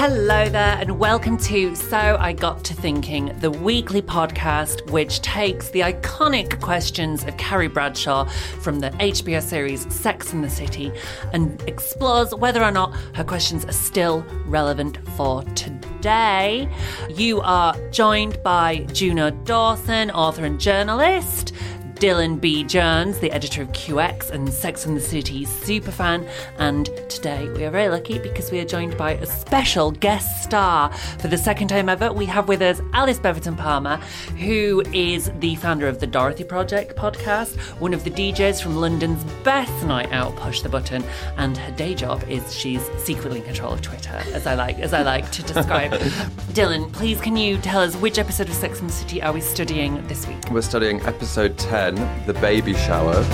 Hello there, and welcome to So I Got to Thinking, the weekly podcast which takes the iconic questions of Carrie Bradshaw from the HBO series Sex and the City and explores whether or not her questions are still relevant for today. You are joined by Juno Dawson, author and journalist. Dylan B. Jones, the editor of QX and Sex and the City superfan. And today we are very lucky because we are joined by a special guest star. For the second time ever, we have with us Alice Beverton Palmer, who is the founder of the Dorothy Project podcast, one of the DJs from London's best night out, Push the Button, and her day job is she's secretly in control of Twitter, as I like as I like to describe. Dylan, please can you tell us which episode of Sex and the City are we studying this week? We're studying episode 10, The Baby Shower.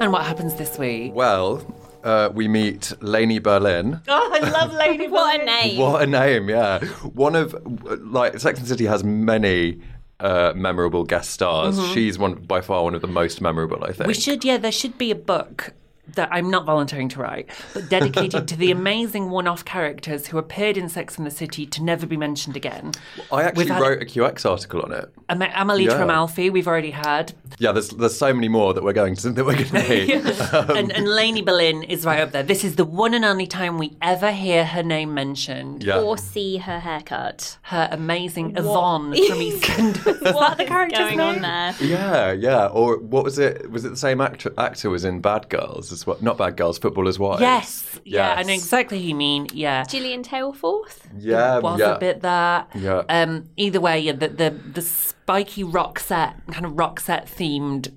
And what happens this week? Well, uh, we meet Laney Berson. Oh, I love Lady What a name. What a name, yeah. One of, like, Sex and City has many uh, memorable guest stars. She's one by far one of the most memorable, I think. Mm-hmm. We should, yeah, there should be a book that I'm not volunteering to write, but dedicated to the amazing one off characters who appeared in Sex and the City to never be mentioned again. I actually had- wrote a QX article on it. Am- Amelie Yeah. Trimalfi, we've already had. Yeah, there's there's so many more that we're going to that we're going to meet. and, and um, Laney Berson is right up there. This is the one and only time we ever hear her name mentioned. Yeah. Or see her haircut. Her amazing Yvonne from EastEnders. What that the is character's going name? on there? Yeah, yeah. Or what was it? Was it the same actor? Actor was in Bad Girls as well. Not Bad Girls, Footballers' Wives. Yes. Yeah, I know exactly who you mean. Yeah. Gillian Taylforth? Yeah, was yeah. a bit that. Yeah. Um, either way, yeah, the, the the spiky rock set kind of rock set themed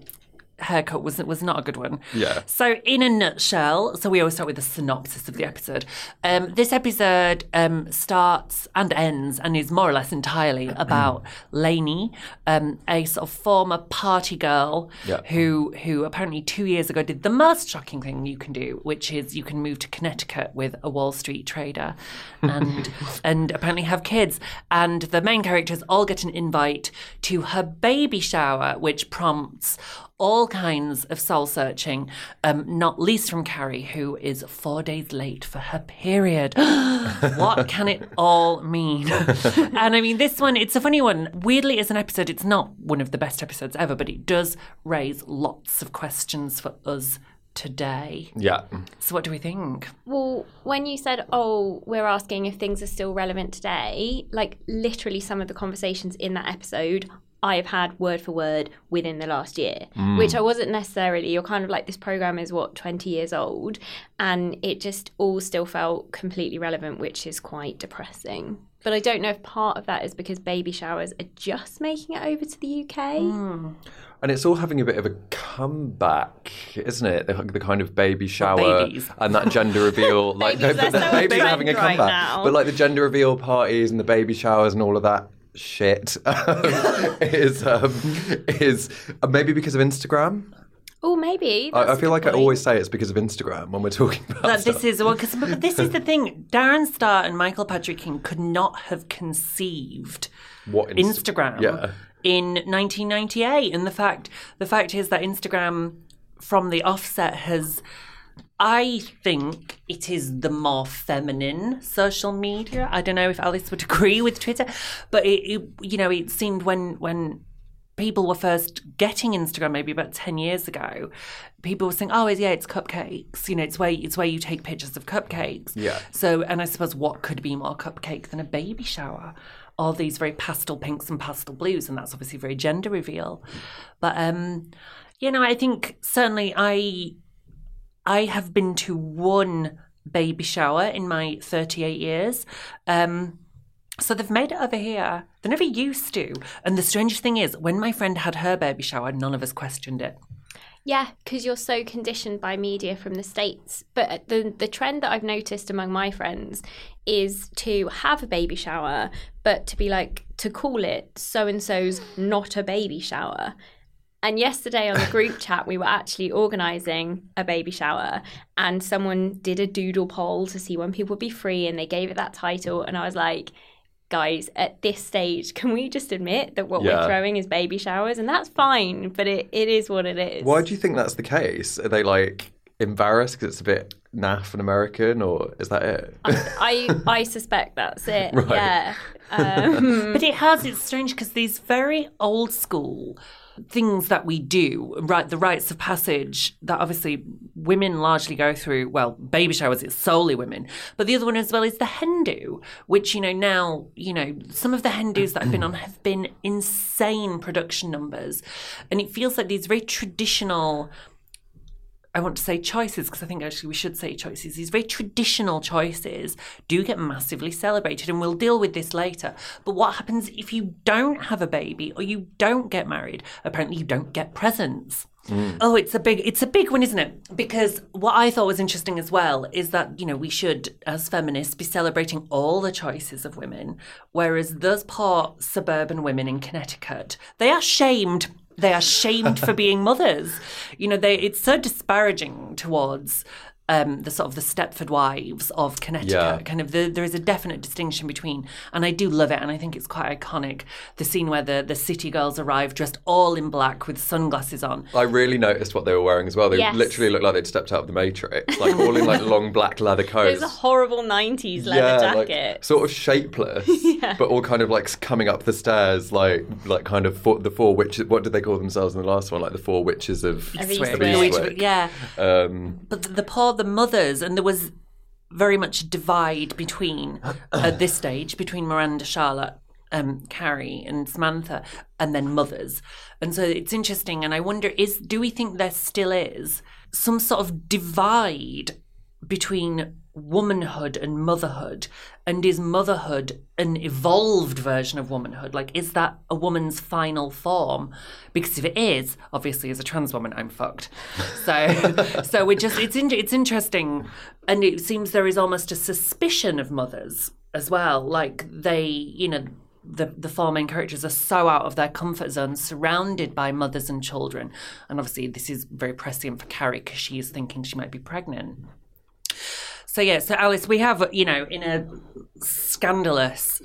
haircut was was not a good one. Yeah. So in a nutshell, so we always start with a synopsis of the episode. Um, this episode um, starts and ends and is more or less entirely about Laney, um, a sort of former party girl Yeah. who who apparently two years ago did the most shocking thing you can do, which is you can move to Connecticut with a Wall Street trader and and apparently have kids. And the main characters all get an invite to her baby shower, which prompts all kinds of soul searching, um, not least from Carrie, who is four days late for her period. what can it all mean? and I mean, this one, it's a funny one. Weirdly, as an episode, it's not one of the best episodes ever, but it does raise lots of questions for us today. Yeah. So, what do we think? Well, when you said, oh, we're asking if things are still relevant today, like literally some of the conversations in that episode I have had word for word within the last year, mm. which I wasn't necessarily. You're kind of like, this program is what, 20 years old? And it just all still felt completely relevant, which is quite depressing. But I don't know if part of that is because baby showers are just making it over to the UK. Mm. And it's all having a bit of a comeback, isn't it? The, the kind of baby shower and that gender reveal. like Babies are the, the so babies having a comeback. now. But like the gender reveal parties and the baby showers and all of that shit is um, is uh, maybe because of Instagram. Oh, maybe. I, I feel like I always say it's because of Instagram when we're talking about That stuff. this is well, because this is the thing. Darren Star and Michael Patrick King could not have conceived what Inst- Instagram Yeah. in 1998, and the fact the fact is that Instagram from the offset has I think it is the more feminine social media. I don't know if Alice would agree with Twitter, but it, it you know, it seemed when when people were first getting Instagram maybe about 10 years ago, people were saying, oh, yeah, it's cupcakes. You know, it's where, it's where you take pictures of cupcakes. Yeah. So, and I suppose what could be more cupcake than a baby shower? All these very pastel pinks and pastel blues, and that's obviously very gender reveal. But, um, you know, I think certainly I, I have been to one baby shower in my 38 years. Um, so they've made it over here. They never used to. And the strangest thing is, when my friend had her baby shower, none of us questioned it. Yeah, because you're so conditioned by media from the States. But the, the trend that I've noticed among my friends is to have a baby shower, but to be like, to call it so and so's not a baby shower. And yesterday on the group chat, we were actually organising a baby shower, and someone did a doodle poll to see when people would be free, and they gave it that title. And I was like, guys, at this stage, can we just admit that what Yeah. we're throwing is baby showers? And that's fine, but it, it is what it is. Why do you think that's the case? Are they like embarrassed because it's a bit naff and American, or is that it? I, I suspect that's it. Right. Yeah. Um, But it has, it's strange because these very old school things that we do, right, the rites of passage that obviously women largely go through, well, baby showers, it's solely women. But the other one as well is the hen do, which, you know, now, you know, some of the hen do's that I've been on have been insane production numbers. And it feels like these very traditional I want to say choices because I think actually we should say choices. These very traditional choices do get massively celebrated, and we'll deal with this later. But what happens if you don't have a baby or you don't get married? Apparently, you don't get presents. Mm. Oh, it's a big it's a big one, isn't it? Because what I thought was interesting as well is that, you know, we should as feminists be celebrating all the choices of women, whereas those poor suburban women in Connecticut, they are shamed. They are shamed for being mothers. You know, they it's so disparaging towards um, the sort of the Stepford wives of Connecticut. Yeah. Kind of the, there is a definite distinction between, and I do love it, and I think it's quite iconic. The scene where the the city girls arrive dressed all in black with sunglasses on. I really noticed what they were wearing as well. They Yes. literally looked like they'd stepped out of the Matrix, like all in like long black leather coats. it was a horrible 90s leather like, jacket. sort of shapeless, but all kind of like coming up the stairs, like like kind of four, the four witches. What did they call themselves in the last one? Like the four witches of Of Eastwick. the witch- Eastwick. yeah. Um, But the, the poor, the mothers, and there was very much a divide between, at this stage, between Miranda, Charlotte, um, Carrie, and Samantha, and then mothers. And so it's interesting, and I wonder is do we think there still is some sort of divide between womanhood and motherhood? And is motherhood an evolved version of womanhood? Like, is that a woman's final form? Because if it is, obviously, as a trans woman, I'm fucked. So, so we're just it's in, it's interesting, and it seems there is almost a suspicion of mothers as well. Like they, you know. The, the four main characters are so out of their comfort zone, surrounded by mothers and children. And obviously, this is very prescient for Carrie because she is thinking she might be pregnant. So yeah, so Alice, we have you know in a scandalous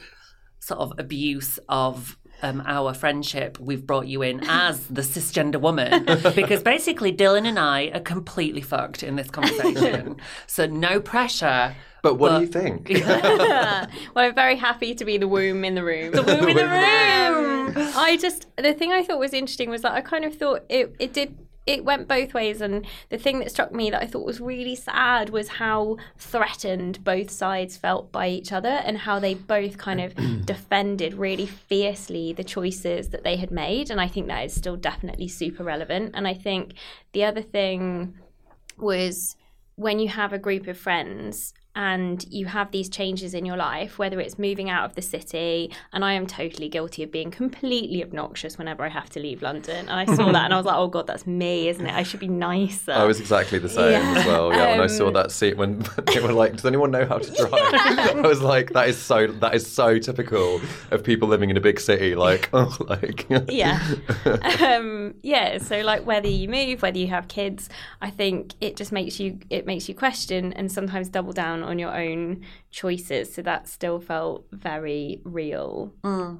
sort of abuse of um, our friendship, we've brought you in as the cisgender woman because basically Dylan and I are completely fucked in this conversation. so no pressure. but what But- do you think? well, I'm very happy to be the womb in the room. The womb in the room. I just the thing I thought was interesting was that I kind of thought it it did it went both ways and the thing that struck me that I thought was really sad was how threatened both sides felt by each other and how they both kind of defended really fiercely the choices that they had made and I think that is still definitely super relevant. And I think the other thing was when you have a group of friends and you have these changes in your life, whether it's moving out of the city, and I am totally guilty of being completely obnoxious whenever I have to leave London. And I saw that and I was like, oh God, that's me, isn't it? I should be nicer. I was exactly the same Yeah. as well. Yeah, when I saw Um, that scene when they were like, "Does anyone know how to drive?" I was like, "That is so that is so typical of people living in a big city." Like, oh, like yeah um yeah so like whether you move whether you have kids i think it just makes you it makes you question and sometimes double down on your own choices. So that still felt very real.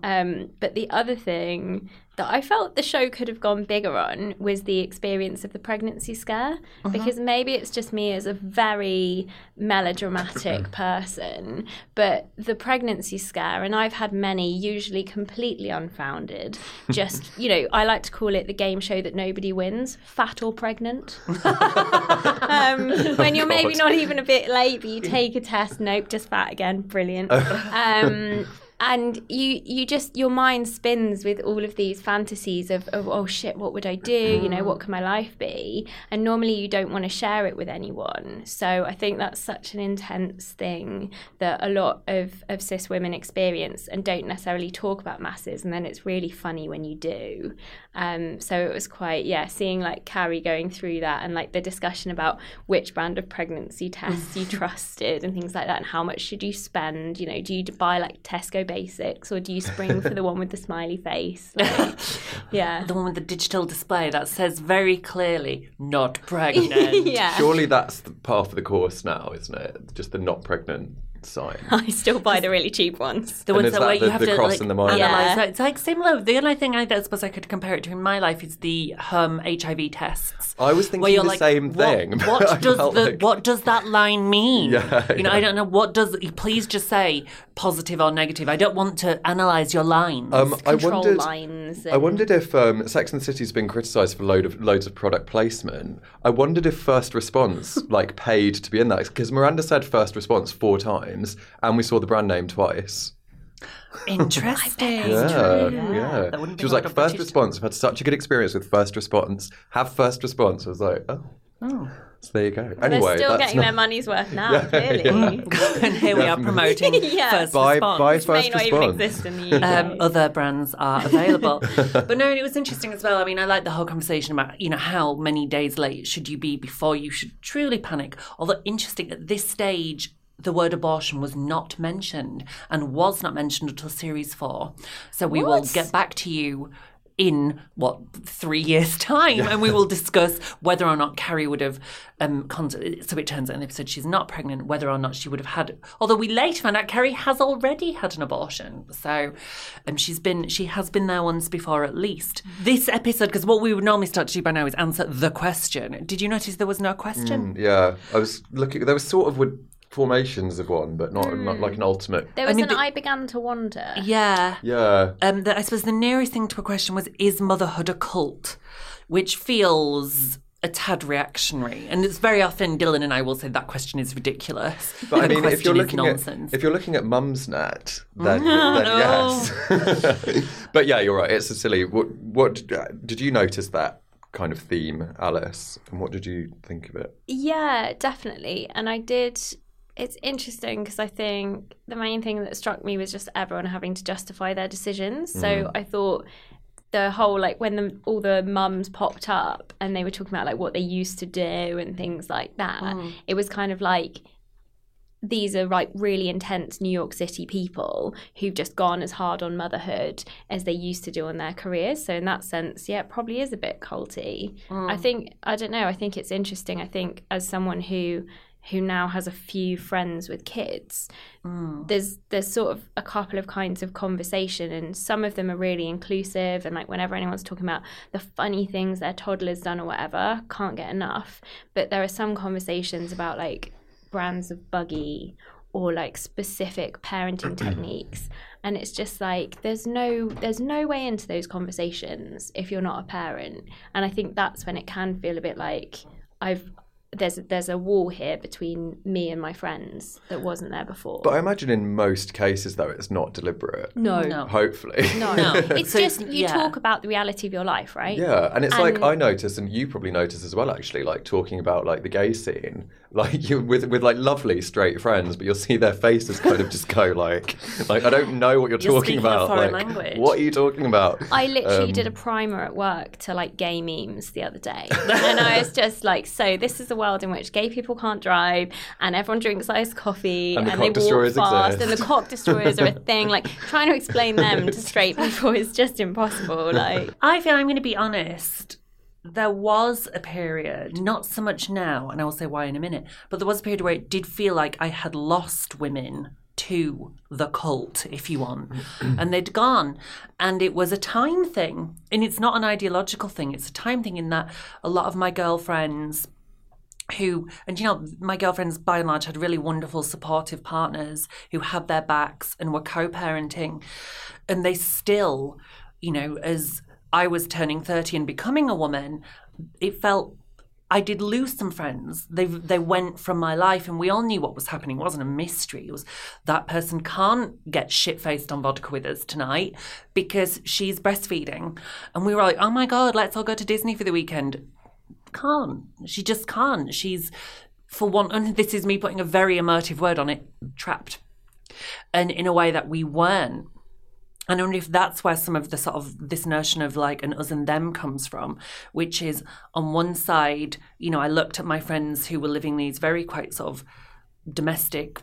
Um but the other thing that I felt the show could have gone bigger on was the experience of the pregnancy scare. Because maybe it's just me as a very melodramatic person, but the pregnancy scare, and I've had many, usually completely unfounded. Just, you know, I like to call it the game show that nobody wins fat or pregnant. um, when you're maybe not even a bit late, but you take a test, nope, just fat again, brilliant. Um, and you you just your mind spins with all of these fantasies of, of oh shit what would i do? You know what could my life be? And normally you don't want to share it with anyone. So i think that's such an intense thing that a lot of, of cis women experience and don't necessarily talk about masses. And then it's really funny when you do. Um, so it was quite yeah seeing like carrie going through that and like the discussion about which brand of pregnancy tests you trusted and things like that and how much should you spend. You know do you buy like tesco basics or do you spring for the one with the smiley face like, yeah The one with the digital display that says very clearly, not pregnant. yeah Surely that's the part of the course now, isn't it? Just the not pregnant sign. i still buy the really cheap ones The And ones is that that where the- you have the to cross like, in the mind? analyze. Yeah. that. It's like similar. The only thing I, I suppose I could compare it to in my life is the um, HIV tests. I was where thinking you're the like, same what- thing. What does the like- what does that line mean? Yeah, you know, yeah. I don't know what does. Please just say positive or negative. I don't want to analyze your lines. Um, I control wondered. lines I wondered if um, Sex and the City's been criticised for load of loads of product placement. I wondered if First Response like paid to be in that because Miranda said First Response four times, and we saw the brand name twice. Interesting. Yeah, yeah. That She was like, of First Response. I've had such a good experience with First Response. Have First Response. I was like, oh. Oh. So there you go. they're Anyway, still that's getting not- their money's worth now Yeah, clearly and here we are promoting Yeah. first Buy, response. buy may First not even exist in the UK. um, other brands are available. but no, it was interesting as well. I mean, I like the whole conversation about, you know, how many days late should you be before you should truly panic. Although interesting, at this stage, the word abortion was not mentioned and was not mentioned until series four. So we will get back to you in what three years time and we will discuss whether or not carrie would have um con- so it turns out in the episode she's not pregnant whether or not she would have had although we later found out carrie has already had an abortion so um she's been she has been there once before at least this episode because what we would normally start to do by now is answer the question did you notice there was no question Yeah, I was looking. There was sort of with formations of one, but not not like an ultimate. there was mean, an the- I began to wonder. yeah Yeah, Um, the, I suppose the nearest thing to a question was, is motherhood a cult? Which feels a tad reactionary. And it's very often Dylan and I will say that question is ridiculous. but I mean, if you're question is looking at if you're looking at Mumsnet, then, then yes. but yeah, you're right. It's a silly. What what did you notice that kind of theme, Alice? And what did you think of it? Yeah, definitely. And I did. It's interesting because I think the main thing that struck me was just everyone having to justify their decisions. So mm-hmm. I thought the whole like when the, all the mums popped up and they were talking about like what they used to do and things like that. Mm. It was kind of like these are like really intense New York City people who've just gone as hard on motherhood as they used to do on their careers. So in that sense, yeah, it probably is a bit culty. I mm. think I don't know. I think it's interesting. I think as someone who who now has a few friends with kids, mm. there's there's sort of a couple of kinds of conversation, and some of them are really inclusive. And like whenever anyone's talking about the funny things their toddler's done or whatever, can't get enough. But there are some conversations about like brands of buggy or like specific parenting techniques and it's just like there's no there's no way into those conversations if you're not a parent and i think that's when it can feel a bit like i've there's there's a wall here between me and my friends that wasn't there before But I imagine in most cases, though, it's not deliberate. no No. Hopefully. no, No. it's So just you yeah. talk about the reality of your life right Yeah, and it's like I notice, and you probably notice as well, actually, like talking about like the gay scene, like you with with like lovely straight friends, but you'll see their faces kind of just go like, like I don't know what you're, You're talking speaking a about. like, language. What are you talking about? I literally Um, did a primer at work to like gay memes the other day. and I was just like, so this is a world in which gay people can't drive and everyone drinks iced coffee And and, the they walk fast exist. and the cock destroyers are a thing. Like trying to explain them to straight people is just impossible. Like I feel I'm going to be honest. There was a period, not so much now, and I will say why in a minute, but there was a period where it did feel like I had lost women to the cult, if you want. and they'd gone. And it was a time thing. And it's not an ideological thing, it's a time thing in that a lot of my girlfriends who and you know my girlfriends by and large had really wonderful supportive partners who had their backs and were co-parenting and they still you know as i was turning 30 and becoming a woman it felt I did lose some friends. They they went from my life, and we all knew what was happening. It wasn't a mystery. It was that person can't get shit faced on vodka with us tonight because she's breastfeeding, and we were like, oh my god, let's all go to Disney for the weekend. Can't. She just can't. She's for one. And this is me putting a very emotive word on it. Trapped, and in a way that we weren't. And wonder if that's where some of the sort of this notion of like an us and them comes from, which is on one side, you know, I looked at my friends who were living these very quite sort of domestic,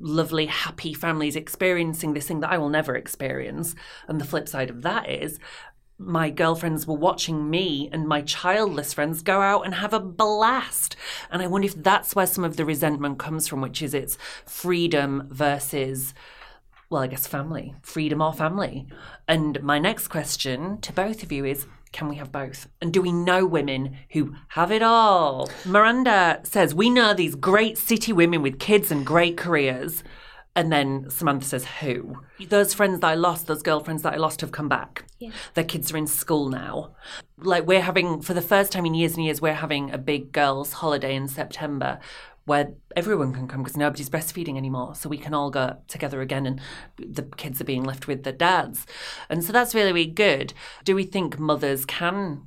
lovely, happy families experiencing this thing that I will never experience. And the flip side of that is my girlfriends were watching me and my childless friends go out and have a blast. And I wonder if that's where some of the resentment comes from, which is it's freedom versus well, I guess family, freedom or family. And my next question to both of you is can we have both? And do we know women who have it all? Miranda says, We know these great city women with kids and great careers. And then Samantha says, Who? Those friends that I lost, those girlfriends that I lost have come back. Yeah. Their kids are in school now. Like, we're having, for the first time in years and years, we're having a big girls' holiday in September where everyone can come because nobody's breastfeeding anymore. So we can all go together again and the kids are being left with their dads. And so that's really, really good. Do we think mothers can?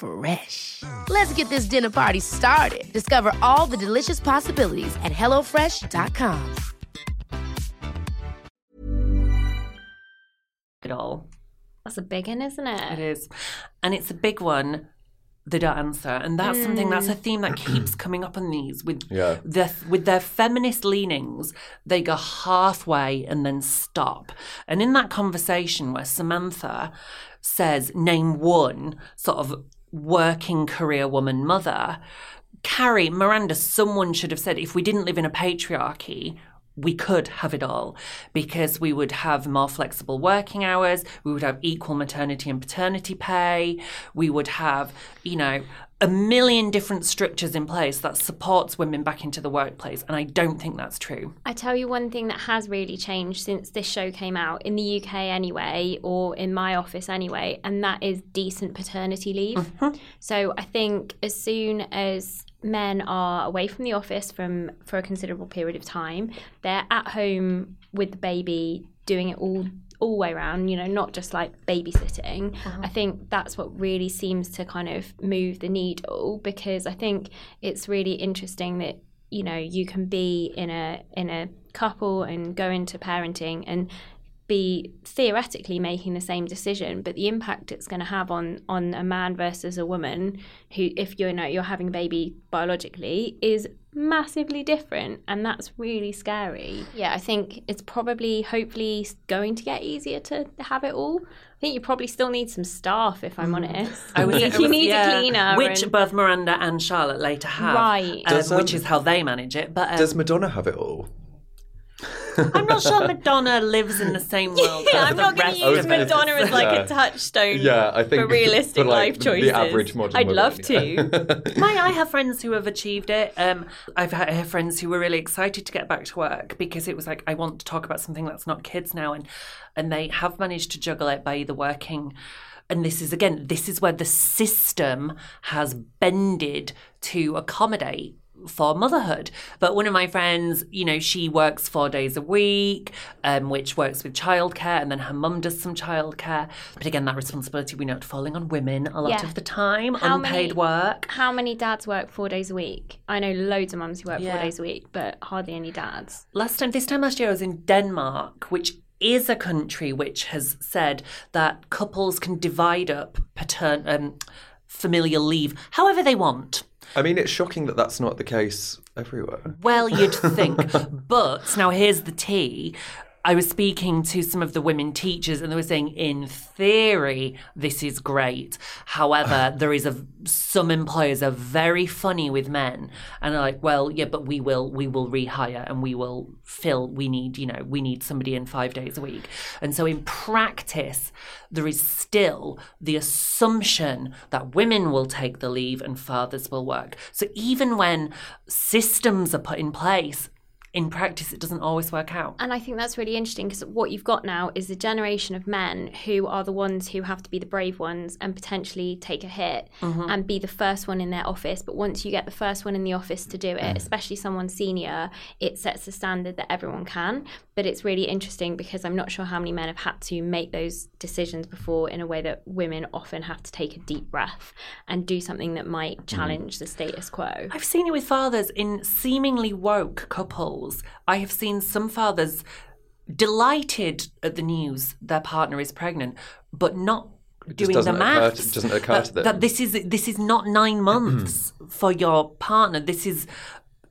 Fresh. Let's get this dinner party started. Discover all the delicious possibilities at hellofresh.com. It all. That's a big one, isn't it? It is. And it's a big one. They don't answer, and that's something that's a mm. theme that keeps coming up on these with Yeah. their with their feminist leanings. They go halfway and then stop. And in that conversation where Samantha says, "Name one sort of working career woman mother," Carrie, Miranda, someone should have said, if we didn't live in a patriarchy, we could have it all because we would have more flexible working hours, we would have equal maternity and paternity pay, we would have, you know, a million different structures in place that supports women back into the workplace. And I don't think that's true. I tell you one thing that has really changed since this show came out in the UK anyway, or in my office anyway, and that is decent paternity leave. Mm-hmm. So I think as soon as men are away from the office from for a considerable period of time, they're at home with the baby doing it all all way around, you know, not just like babysitting. Uh-huh. I think that's what really seems to kind of move the needle because I think it's really interesting that you know you can be in a in a couple and go into parenting and be theoretically making the same decision, but the impact it's going to have on on a man versus a woman, who if you know you're having a baby biologically, is massively different, and that's really scary. Yeah, I think it's probably hopefully going to get easier to have it all. I think you probably still need some staff, if I'm honest. Mm. I was, you was- need yeah, a cleaner, which and- both Miranda and Charlotte later have, Right. um, Does, um, which is how they manage it. But um, Does Madonna have it all? I'm not sure Madonna lives in the same world. Yeah, I'm not going to use of. Madonna as like Yeah. a touchstone Yeah, I think for realistic for, like, life choices. The average modern I'd woman, love yeah. to. My, I have friends who have achieved it. Um, I've had I have friends who were really excited to get back to work because it was like I want to talk about something that's not kids now, and and they have managed to juggle it by either working. And this is again, this is where the system has bended to accommodate for motherhood. But one of my friends, you know, she works four days a week, um, which works with childcare, and then her mum does some childcare. But again, that responsibility we know it's falling on women a lot Yeah. of the time, How unpaid many- work. How many dads work four days a week? I know loads of mums who work Yeah. four days a week, but hardly any dads. last time this time last year I was in Denmark, which is a country which has said that couples can divide up patern um, familial leave however they want. I mean, it's shocking that that's not the case everywhere. Well, you'd think. but now here's the tea. I was speaking to some of the women teachers and they were saying in theory this is great. However, there is a some employers are very funny with men and are like, well, yeah, but we will we will rehire and we will fill we need, you know, we need somebody in 5 days a week. And so in practice there is still the assumption that women will take the leave and fathers will work. So even when systems are put in place, in practice, it doesn't always work out. And I think that's really interesting because what you've got now is a generation of men who are the ones who have to be the brave ones and potentially take a hit Mhm. and be the first one in their office. But once you get the first one in the office to do it, especially someone senior, it sets the standard that everyone can. But it's really interesting because I'm not sure how many men have had to make those decisions before in a way that women often have to take a deep breath and do something that might challenge the status quo. I've seen it with fathers in seemingly woke couples. I have seen some fathers delighted at the news their partner is pregnant, but not doing the maths. to- doesn't occur that, to them. that this is this is not nine months for your partner. This is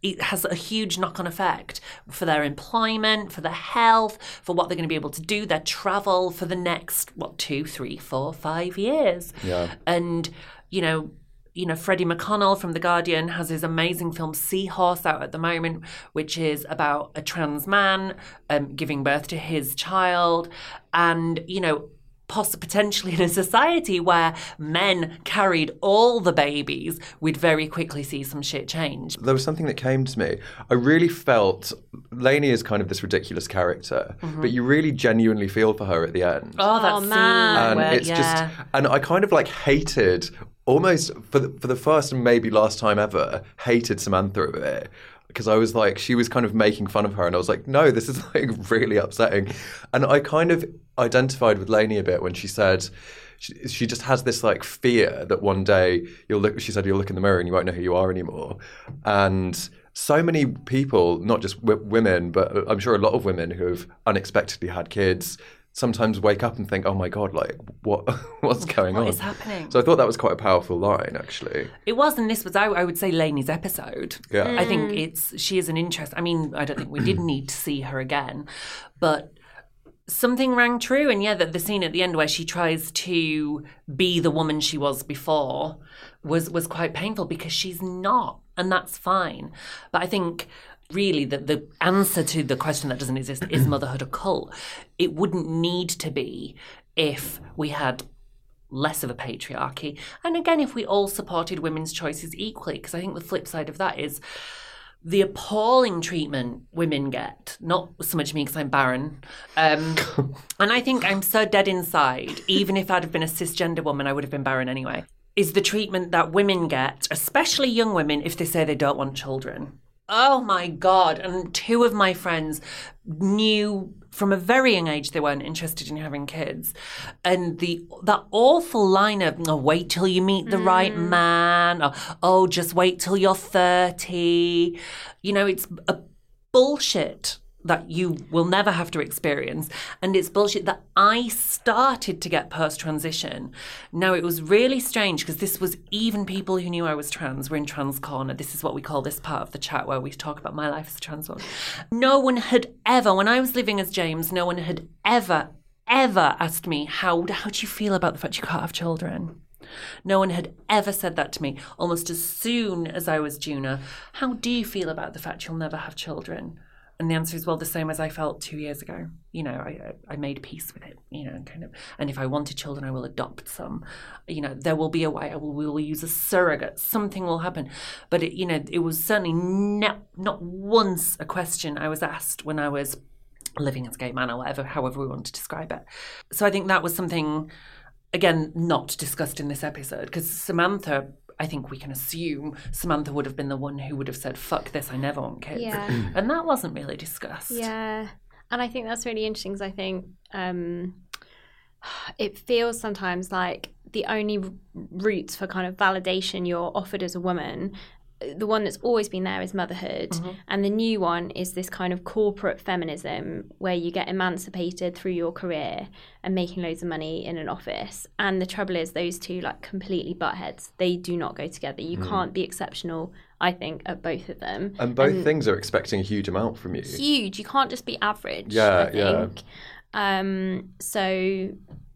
it has a huge knock-on effect for their employment, for their health, for what they're going to be able to do, their travel for the next what two, three, four, five years. Yeah. And, you know, you know, Freddy McConnell from The Guardian has his amazing film Seahorse out at the moment, which is about a trans man um, giving birth to his child. And, you know, poss- potentially in a society where men carried all the babies, we'd very quickly see some shit change. There was something that came to me. I really felt Laney is kind of this ridiculous character, Mhm. but you really genuinely feel for her at the end. Oh, that Oh, scene man. and where- it's yeah. just and I kind of like hated almost for the, for the first and maybe last time ever hated Samantha a bit because I was like she was kind of making fun of her and I was like no this is like really upsetting. And I kind of identified with Laney a bit when she said she, she just has this like fear that one day you'll look she said you'll look in the mirror and you won't know who you are anymore. And so many people not just w- women but uh, I'm sure a lot of women who have unexpectedly had kids sometimes wake up and think, "Oh my god, like what what's going What on?" What is happening? So I thought that was quite a powerful line, actually. It was, and this was, I, I would say, Laney's episode. Yeah. I think mm. it's she is an interest. I mean, I don't think we did need to see her again, but something rang true. And yeah, that the scene at the end where she tries to be the woman she was before was was quite painful because she's not, and that's fine. But I think really that the answer to the question that doesn't exist is motherhood a cult. It wouldn't need to be if we had less of a patriarchy. And again, if we all supported women's choices equally, because I think the flip side of that is the appalling treatment women get, not so much me because I'm barren. Um, and I think I'm so dead inside, even if I'd have been a cisgender woman, I would have been barren anyway, is the treatment that women get, especially young women, if they say they don't want children. Oh my God. And two of my friends knew from a very young age they weren't interested in having kids. And the that awful line of, oh, wait till you meet the right mm. man, or oh, just wait till you're 30. You know, it's a bullshit that you will never have to experience. And it's bullshit that I started to get post transition. Now, it was really strange because this was even people who knew I was trans were in Trans Corner. This is what we call this part of the chat where we talk about my life as a trans woman. No one had ever, when I was living as James, no one had ever, ever asked me, how, how do you feel about the fact you can't have children? No one had ever said that to me. Almost as soon as I was Juno, how do you feel about the fact you'll never have children? And the answer is well, the same as I felt two years ago. You know, I, I made peace with it. You know, and kind of. And if I wanted children, I will adopt some. You know, there will be a way. I will. We will use a surrogate. Something will happen. But it, you know, it was certainly not not once a question I was asked when I was living as a gay man or whatever, however we want to describe it. So I think that was something again not discussed in this episode because Samantha I think we can assume Samantha would have been the one who would have said, fuck this, I never want kids. Yeah. and that wasn't really discussed. Yeah. And I think that's really interesting because I think um, it feels sometimes like the only routes for kind of validation you're offered as a woman the one that's always been there is motherhood Mm-hmm. and the new one is this kind of corporate feminism where you get emancipated through your career and making loads of money in an office and the trouble is those two like completely butt heads they do not go together you Mm. can't be exceptional i think at both of them And both things are expecting a huge amount from you. huge you can't just be average Yeah, yeah. um so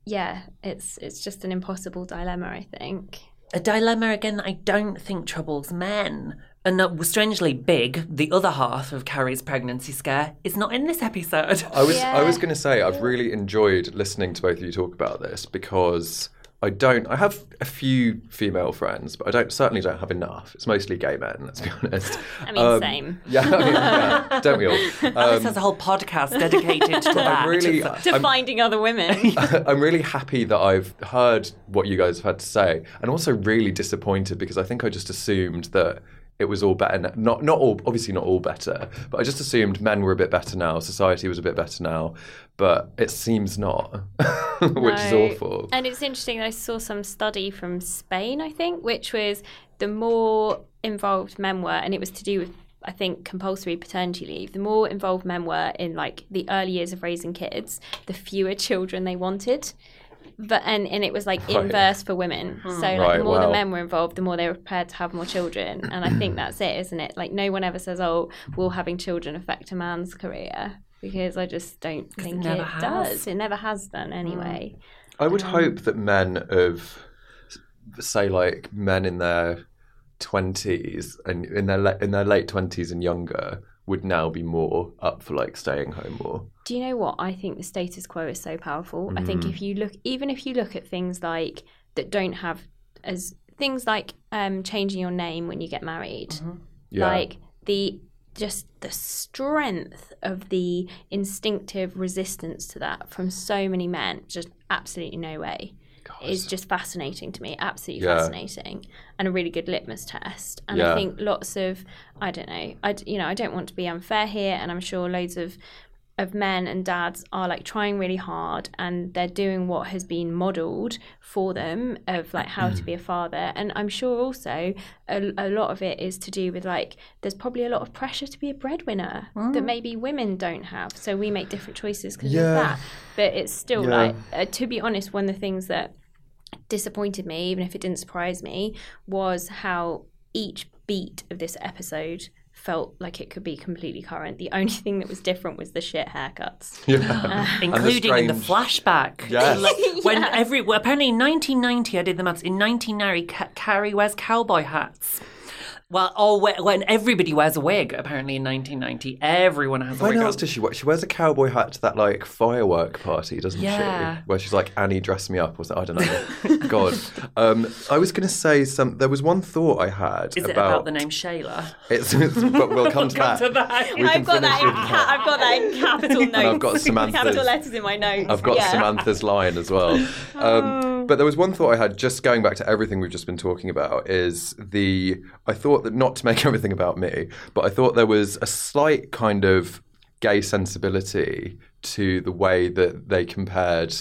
yeah it's it's just an impossible dilemma i think A dilemma, again, I don't think troubles men. And that, strangely big, the other half of Carrie's pregnancy scare is not in this episode. I was I was going to say I've really enjoyed listening to both of you talk about this because I don't. I have a few female friends, but I don't certainly don't have enough. It's mostly gay men. Let's be honest. I mean, um, same. Yeah, I mean, yeah, don't we all? Alice has a whole podcast dedicated to that. Really, to I'm, finding other women I'm really happy that I've heard what you guys have had to say, and also really disappointed because I think I just assumed that it was all better. Not not all, obviously not all better, but I just assumed men were a bit better now, society was a bit better now, but it seems not, which is awful. And it's interesting. I saw some study from Spain, I think, which was the more involved men were, and it was to do with, I think, compulsory paternity leave. The more involved men were in like the early years of raising kids, the fewer children they wanted. But and, and it was like Right. inverse for women. So like Right, the more the men were involved, the more they were prepared to have more children. And I think that's it, isn't it? Like no one ever says, "Oh, will having children affect a man's career?" Because I just don't think it, never has. does. It never has done anyway. I would Um, hope that men of, say, like men in their twenties and in their in their late twenties and younger would now be more up for like staying home more. Do you know what? I think the status quo is so powerful. I think if you look, even if you look at things like that don't have as things like um, changing your name when you get married, Yeah. like the just the strength of the instinctive resistance to that from so many men, just absolutely no way. Is just fascinating to me, absolutely Yeah. fascinating, and a really good litmus test. And Yeah. I think lots of, I don't know, I you know I don't want to be unfair here, and I'm sure loads of of men and dads are like trying really hard and they're doing what has been modeled for them of like how to be a father. And i'm sure also a, a lot of it is to do with like there's probably a lot of pressure to be a breadwinner that maybe women don't have. So we make different choices because Yeah. of that. But it's still Yeah. like uh, to be honest one of the things that disappointed me even if it didn't surprise me was how each beat of this episode felt like it could be completely current. The only thing that was different was the shit haircuts. Yeah. Uh, including in the flashback. Yes. Like, when Yeah. every well, apparently in 1990, I did the maths. In 1990, Ca- Carrie wears cowboy hats. Well, oh, we- when everybody wears a wig. Apparently in 1990, everyone has a When wig. else on. does she wear? She wears a cowboy hat to that like firework party, doesn't Yeah. she? Where she's like Annie, dress me up, or something. I don't know. God, um, I was going to say some. There was one thought I had Is it about, about the name Shayla? It's, it's- but we'll come to that. to that. We I've got that. In with ca- I've got that in capital notes. I've got Samantha's- capital letters in my notes. I've got yeah. Samantha's line as well. Um, but there was one thought I had, just going back to everything we've just been talking about, is the. I thought that not to make everything about me, but I thought there was a slight kind of gay sensibility to the way that they compared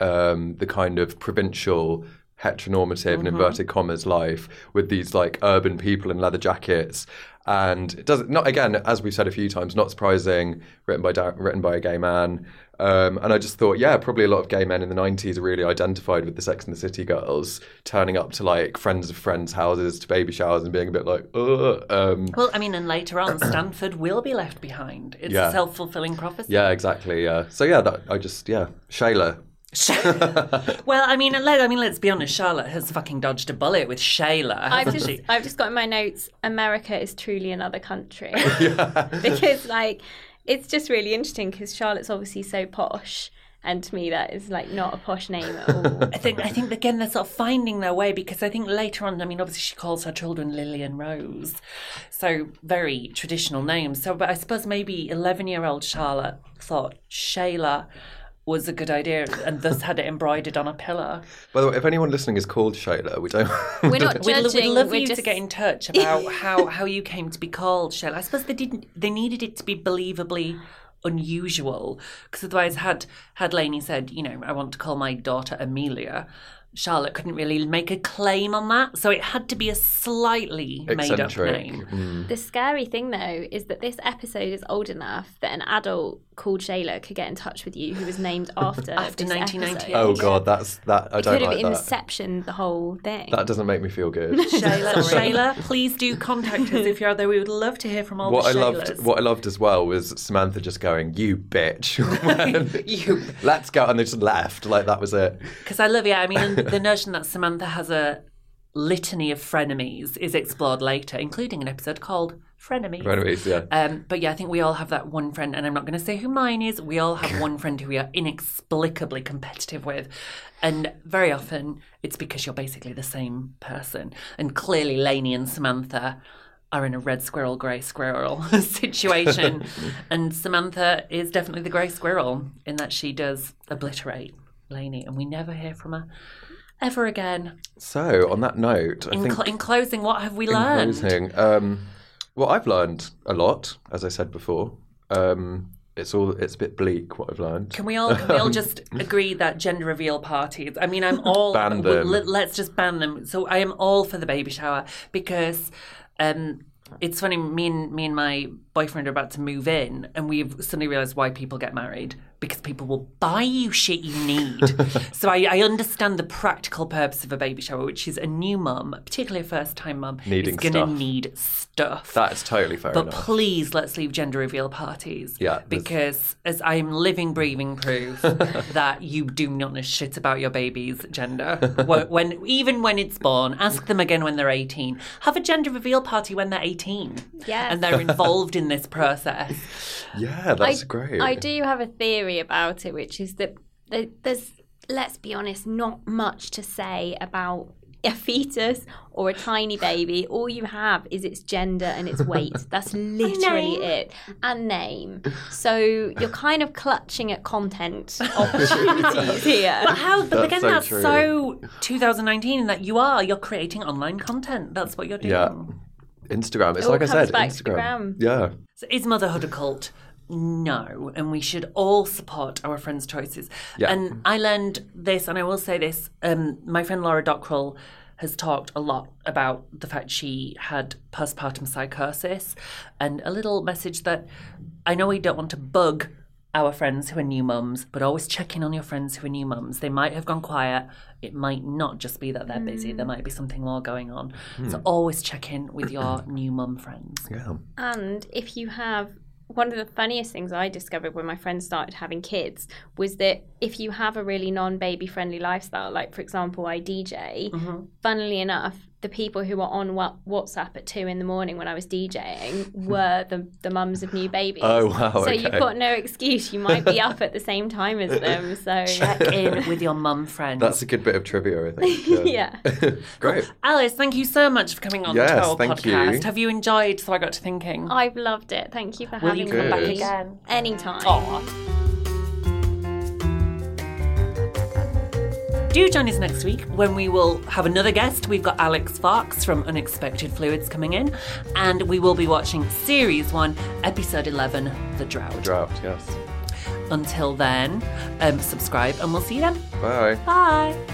um, the kind of provincial heteronormative and Mhm. inverted commas life with these like urban people in leather jackets. And it doesn't not again, as we've said a few times, not surprising, written by written by a gay man. Um, and I just thought, yeah, probably a lot of gay men in the '90s are really identified with the Sex and the City girls, turning up to like friends of friends' houses to baby showers and being a bit like, Ugh. Um, Well, I mean, and later on, Stanford will be left behind. It's Yeah. a self fulfilling prophecy. yeah, exactly. Yeah. So yeah, that I just yeah, Shayla. Well, I mean, let, I mean, let's be honest. Charlotte has fucking dodged a bullet with Shayla, I've just she? I've just got in my notes. America is truly another country because like it's just really interesting because Charlotte's obviously so posh, and to me that is like not a posh name at all. I think I think again they're sort of finding their way because I think later on, I mean, obviously she calls her children Lily and Rose, so very traditional names. So, but I suppose maybe eleven-year-old Charlotte thought Shayla was a good idea and thus had it embroidered on a pillar. By the way, if anyone listening is called Shayla, we don't. We're not We'd, we'd love we're you to get in touch about how, how you came to be called Shayla. I suppose they didn't. They needed it to be believably unusual because otherwise, had had Laney said, you know, I want to call my daughter Amelia, Charlotte couldn't really make a claim on that, so it had to be a slightly made up name. Mm. The scary thing though is that this episode is old enough that an adult called Shayla could get in touch with you who was named after After this 1998. Oh god, that's that. I It don't could have like that. inception the whole thing. That doesn't make me feel good. Shayla, Shayla, please do contact us if you're out there. We would love to hear from all what I the loved, what I loved as well was Samantha just going, "You bitch, You let's go," and they just left. Like that was it. Because I love, yeah, I mean, the notion that Samantha has a litany of frenemies is explored later, including an episode called Frenemies. Frenemies, yeah. Um, but yeah, I think we all have that one friend, and I'm not going to say who mine is. We all have one friend who we are inexplicably competitive with. And very often it's because you're basically the same person. And clearly, Laney and Samantha are in a red squirrel, grey squirrel situation. and Samantha is definitely the grey squirrel in that she does obliterate Laney, and we never hear from her ever again. So on that note, I In, think cl- in closing, what have we learned? closing, um, well, I've learned a lot, as I said before. Um, it's all it's a bit bleak what I've learned. Can we all can we all just agree that gender reveal parties? I mean, I'm all Ban them. let- Let's just ban them. So I am all for the baby shower because um, it's funny. Me and me and my boyfriend are about to move in, and we've suddenly realised why people get married because people will buy you shit you need. so I, I understand the practical purpose of a baby shower, which is a new mum, particularly a first time mum, Needing is going to need stuff. That's totally fair But enough. please let's leave gender reveal parties. Yeah, there's- Because as I am living, breathing proof that you do not know shit about your baby's gender. when, when even when it's born, ask them again when they're eighteen. Have a gender reveal party when they're eighteen. Yes. And they're involved in this process. Yeah, that's I, great. I do have a theory about it, which is that there's, let's be honest, not much to say about a fetus or a tiny baby. All you have is its gender and its weight. That's literally name. it. And name. So you're kind of clutching at content opportunities here. But how? But That's again, so that's true. so 2019 in that you are you're creating online content. That's what you're doing. Yeah. Instagram. It's It all like I said, back to the Instagram. gram. Yeah. So is motherhood a cult? No, and we should all support our friends' choices. Yeah. And I learned this, and I will say this: um, my friend Laura Dockrill has talked a lot about the fact she had postpartum psychosis, and a little message that I know we don't want to bug our friends who are new mums, but always check in on your friends who are new mums. They might have gone quiet. It might not just be that they're busy. There might be something more going on. So always check in with your new mum friends. Yeah. And if you have one of the funniest things I discovered when my friends started having kids was that if you have a really non-baby friendly lifestyle, like for example, I DJ, Mm-hmm. funnily enough, the people who were on WhatsApp at two in the morning when I was DJing hmm. were the the mums of new babies. Oh, wow, So you've got no excuse. You might be up at the same time as them. So Check in with your mum friends. That's a good bit of trivia, I think. yeah. Great. Alice, thank you so much for coming on Yes, to our thank podcast. you. Have you enjoyed So I Got to Thinking? I've loved it. Thank you for Will having you come back again? Anytime. Do join us next week when we will have another guest. We've got Alex Fox from Unexpected Fluids coming in, and we will be watching Series 1, Episode 11, The Drought. Drought, yes. Until then, um, subscribe and we'll see you then. Bye. Bye.